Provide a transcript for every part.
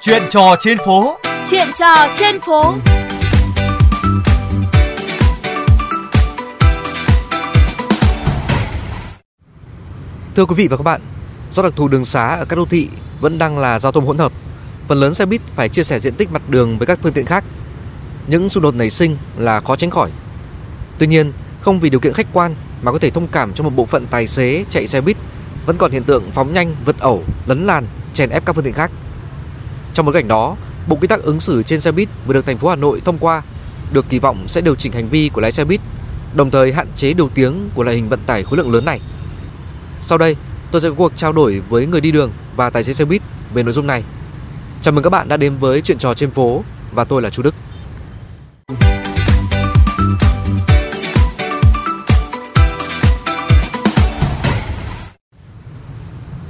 Chuyện trò trên phố. Chuyện trò trên phố. Thưa quý vị và các bạn, do đặc thù đường xá ở các đô thị vẫn đang là giao thông hỗn hợp, phần lớn xe buýt phải chia sẻ diện tích mặt đường với các phương tiện khác. Những xung đột nảy sinh là khó tránh khỏi. Tuy nhiên, không vì điều kiện khách quan mà có thể thông cảm cho một bộ phận tài xế chạy xe buýt vẫn còn hiện tượng phóng nhanh, vượt ẩu, lấn làn, chèn ép các phương tiện khác. Trong bối cảnh đó, Bộ quy tắc ứng xử trên xe buýt vừa được thành phố Hà Nội thông qua, được kỳ vọng sẽ điều chỉnh hành vi của lái xe buýt, đồng thời hạn chế điều tiếng của loại hình vận tải khối lượng lớn này. Sau đây, tôi sẽ có cuộc trao đổi với người đi đường và tài xế xe buýt về nội dung này. Chào mừng các bạn đã đến với chuyện trò trên phố và tôi là Chu Đức.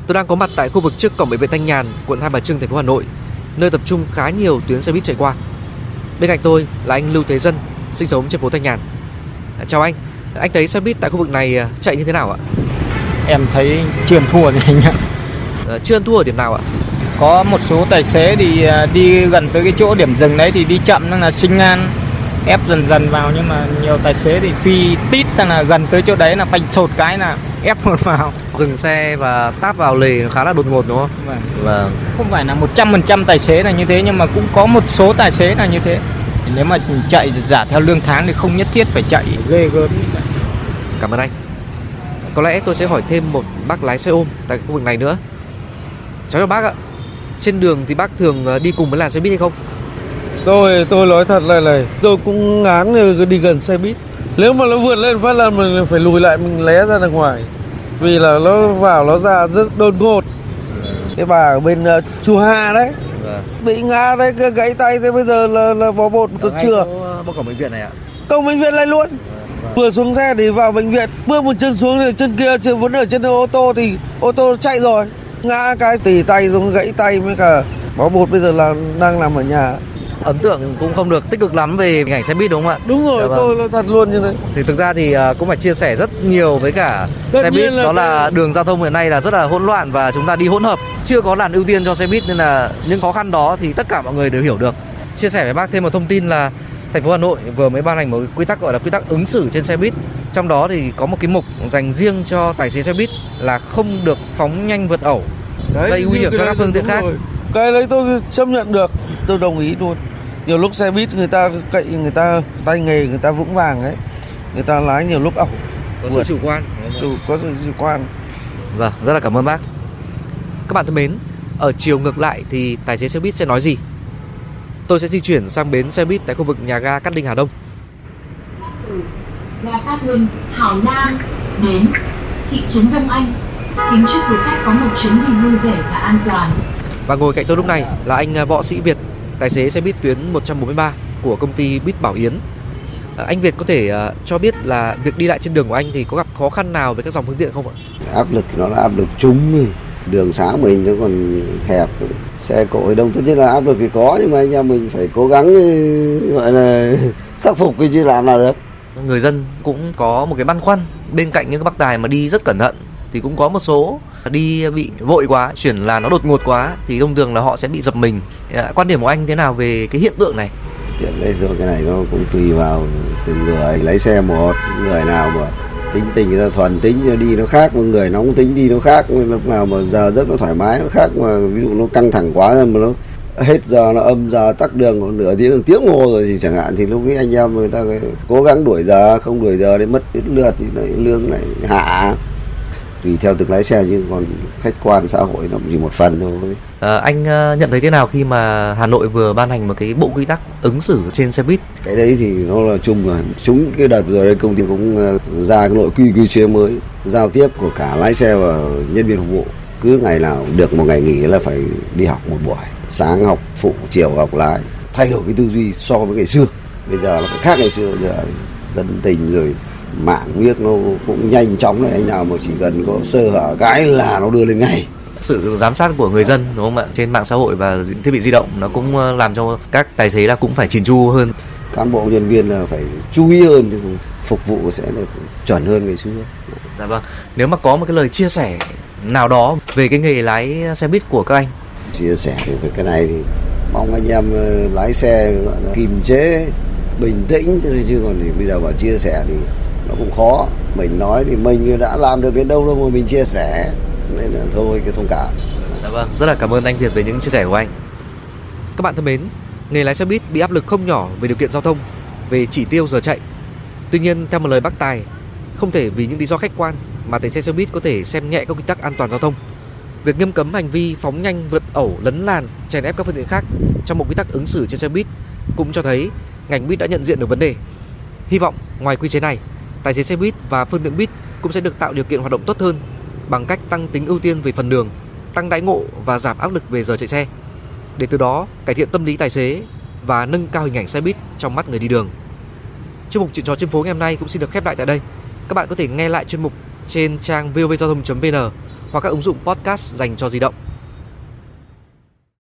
Tôi đang có mặt tại khu vực trước cổng bệnh viện Thanh Nhàn, quận Hai Bà Trưng, thành phố Hà Nội, nơi tập trung khá nhiều tuyến xe buýt chạy qua. Bên cạnh tôi là anh Lưu Thế Dân, sinh sống trên phố Thanh Nhàn. Chào anh, anh thấy xe buýt tại khu vực này à, chạy như thế nào ạ? Em thấy chưa ăn thua thì anh ạ. À, chưa ăn thua ở điểm nào ạ? Có một số tài xế thì à, đi gần tới cái chỗ điểm dừng đấy thì đi chậm nên là sinh ngang ép dần dần vào nhưng mà nhiều tài xế thì phi tít là gần tới chỗ đấy là phanh sột cái là ép một vào dừng xe và táp vào lề khá là đột ngột đúng không? Vâng. Vâng. Không phải là 100% tài xế là như thế nhưng mà cũng có một số tài xế là như thế. Nếu mà chạy giả theo lương tháng thì không nhất thiết phải chạy ghê gớm như vậy. Cảm ơn anh. Có lẽ tôi sẽ hỏi thêm một bác lái xe ôm tại khu vực này nữa. Cháu chào bác ạ. Trên đường thì bác thường ờ, đi cùng với làn xe buýt hay không? Tôi tôi nói thật là này, tôi cũng ngán đi gần xe buýt. Nếu mà nó vượt lên phát là mình phải lùi lại mình lé ra đằng ngoài. Vì là nó vào nó ra rất đột ngột. Cái bà ở bên uh, chùa Hà đấy Vâng. bị ngã đấy gãy tay thế bây giờ là là bó bột tôi chưa Bác cổng bệnh viện này ạ. công bệnh viện lại luôn vừa xuống xe thì vào bệnh viện bước một chân xuống thì chân kia chân vẫn ở trên ô tô thì ô tô chạy rồi ngã cái tỉ tay xuống gãy tay với cả bó bột bây giờ là đang nằm ở nhà Ấn tượng cũng không được tích cực lắm về hình ảnh xe buýt đúng không ạ? đúng rồi Dạ vâng. tôi nói thật luôn như thế Thì thực ra thì ờ, cũng phải chia sẻ rất nhiều với cả Tất xe buýt là đó là đường giao thông hiện nay là rất là hỗn loạn và chúng ta đi hỗn hợp, chưa có làn ưu tiên cho xe buýt nên là những khó khăn đó thì tất cả mọi người đều hiểu được. Chia sẻ với bác thêm một thông tin là thành phố Hà Nội vừa mới ban hành một quy tắc gọi là quy tắc ứng xử trên xe buýt. Trong đó thì có một cái mục dành riêng cho tài xế xe buýt là không được phóng nhanh vượt ẩu. đấy, Gây nguy hiểm cho các phương tiện khác. rồi. cái đấy tôi chấp nhận được tôi đồng ý luôn nhiều lúc xe buýt người ta cậy người ta tay nghề người ta vững vàng ấy người ta lái nhiều lúc ẩu Có sự Vượt. chủ quan. chủ có sự chủ quan Vâng, rất là cảm ơn bác. Các bạn thân mến, ở chiều ngược lại thì tài xế xe buýt sẽ nói gì? Tôi sẽ di chuyển sang bến xe buýt tại khu vực nhà ga Cát Linh Hà Đông. ga Cát Linh, Hảo Nam, đến thị trấn Đông Anh. Kính chúc quý khách có một chuyến đi vui vẻ và an toàn. Và ngồi cạnh tôi lúc này là anh à, Võ Sĩ Việt, tài xế xe buýt tuyến 143 của công ty Buýt Bảo Yến. À, Anh Việt có thể à, cho biết là việc đi lại trên đường của anh thì có gặp khó khăn nào với các dòng phương tiện không ạ? áp lực nó là áp lực chung đường xá mình nó còn hẹp xe cộ đông tất nhiên là áp lực thì có nhưng mà anh em mình phải cố gắng ừ, gọi là khắc phục cái chứ làm nào được Người dân cũng có một cái băn khoăn bên cạnh những bác tài mà đi rất cẩn thận thì cũng có một số đi bị vội quá, chuyển là nó đột ngột quá thì thông thường là họ sẽ bị dập mình. À, Quan điểm của anh thế nào về cái hiện tượng này? Hiện đây rồi cái này nó cũng tùy vào từng người lấy xe một người nào mà tính tình người ta thuần tính đi nó khác một người nóng tính đi nó khác lúc nào mà giờ rất nó thoải mái nó khác mà ví dụ nó căng thẳng quá mà nó hết giờ nó âm giờ tắc đường còn nửa tiếng tiếng hồ rồi thì chẳng hạn thì lúc ấy anh em người ta cố gắng đuổi giờ không đuổi giờ để mất đến lượt thì lại lương lại hạ tùy theo từng lái xe chứ còn khách quan xã hội nó chỉ một phần thôi. À, anh à, nhận thấy thế nào khi mà Hà Nội vừa ban hành một cái bộ quy tắc ứng xử trên xe buýt? cái đấy thì nó là chung rồi. Chúng cái đợt rồi đây công ty cũng ờ, ra cái nội quy quy chế mới giao tiếp của cả lái xe và nhân viên phục vụ. Cứ ngày nào được một ngày nghỉ là phải đi học một buổi. Sáng học phụ chiều học lái. Thay đổi cái tư duy so với ngày xưa. Bây giờ nó phải khác ngày xưa. Giờ dân tình rồi mạng biết nó cũng nhanh chóng này anh nào mà chỉ cần có sơ hở cái là nó đưa lên ngay. Sự giám sát của người dân đúng không ạ trên mạng xã hội và thiết bị di động nó cũng ờ, làm cho các tài xế là cũng phải chỉn chu hơn. Cán bộ nhân viên là phải chú ý hơn phục vụ sẽ được chuẩn hơn ngày xưa. Dạ vâng. Nếu mà có một cái lời chia sẻ nào đó về cái nghề lái xe buýt của các anh. Chia sẻ thì cái này thì mong anh em ờ, lái xe kìm chế bình tĩnh chứ còn thì bây giờ bảo chia sẻ thì cũng khó mình nói thì mình đã làm được đến đâu đâu mà mình chia sẻ nên là thôi cái thông cảm Dạ vâng, rất là cảm ơn anh Việt về những chia sẻ của anh. Các bạn thân mến, nghề lái xe buýt bị áp lực không nhỏ về điều kiện giao thông, về chỉ tiêu giờ chạy. Tuy nhiên, theo một lời bác Tài, không thể vì những lý do khách quan mà tài xế xe buýt có thể xem nhẹ các quy tắc an toàn giao thông. Việc nghiêm cấm hành vi phóng nhanh vượt ẩu lấn làn, chèn ép các phương tiện khác trong một quy tắc ứng xử trên xe buýt cũng cho thấy ngành buýt đã nhận diện được vấn đề. Hy vọng ngoài quy chế này, tài xế xe buýt và phương tiện buýt cũng sẽ được tạo điều kiện hoạt động tốt hơn bằng cách tăng tính ưu tiên về phần đường, tăng đãi ngộ và giảm áp lực về giờ chạy xe. Để từ đó cải thiện tâm lý tài xế và nâng cao hình ảnh xe buýt trong mắt người đi đường. Chuyên mục chuyện trò trên phố ngày hôm nay cũng xin được khép lại tại đây. Các bạn có thể nghe lại chuyên mục trên trang vovgiao thông.vn hoặc các ứng dụng podcast dành cho di động.